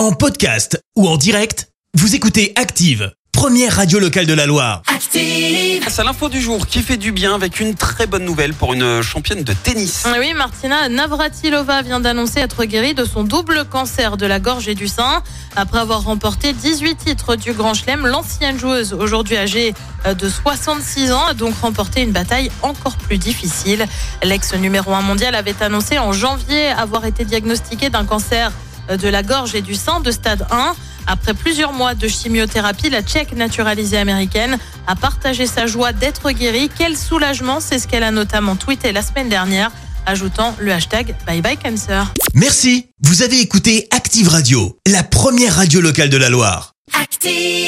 En podcast ou en direct, vous écoutez Active, première radio locale de la Loire. Active. C'est l'info du jour qui fait du bien avec une très bonne nouvelle pour une championne de tennis. Oui, Martina Navratilova vient d'annoncer être guérie de son double cancer de la gorge et du sein. Après avoir remporté 18 titres du Grand Chelem, l'ancienne joueuse, aujourd'hui âgée euh, de 66 ans, a donc remporté une bataille encore plus difficile. L'ex numéro 1 mondial avait annoncé en janvier avoir été diagnostiquée d'un cancer de la gorge et du sein de stade 1. Après plusieurs mois de chimiothérapie, la tchèque naturalisée américaine a partagé sa joie d'être guérie. Quel soulagement, c'est ce qu'elle a notamment tweeté la semaine dernière, ajoutant le hashtag Bye Bye Cancer. Merci, vous avez écouté Active Radio, la première radio locale de la Loire. Active.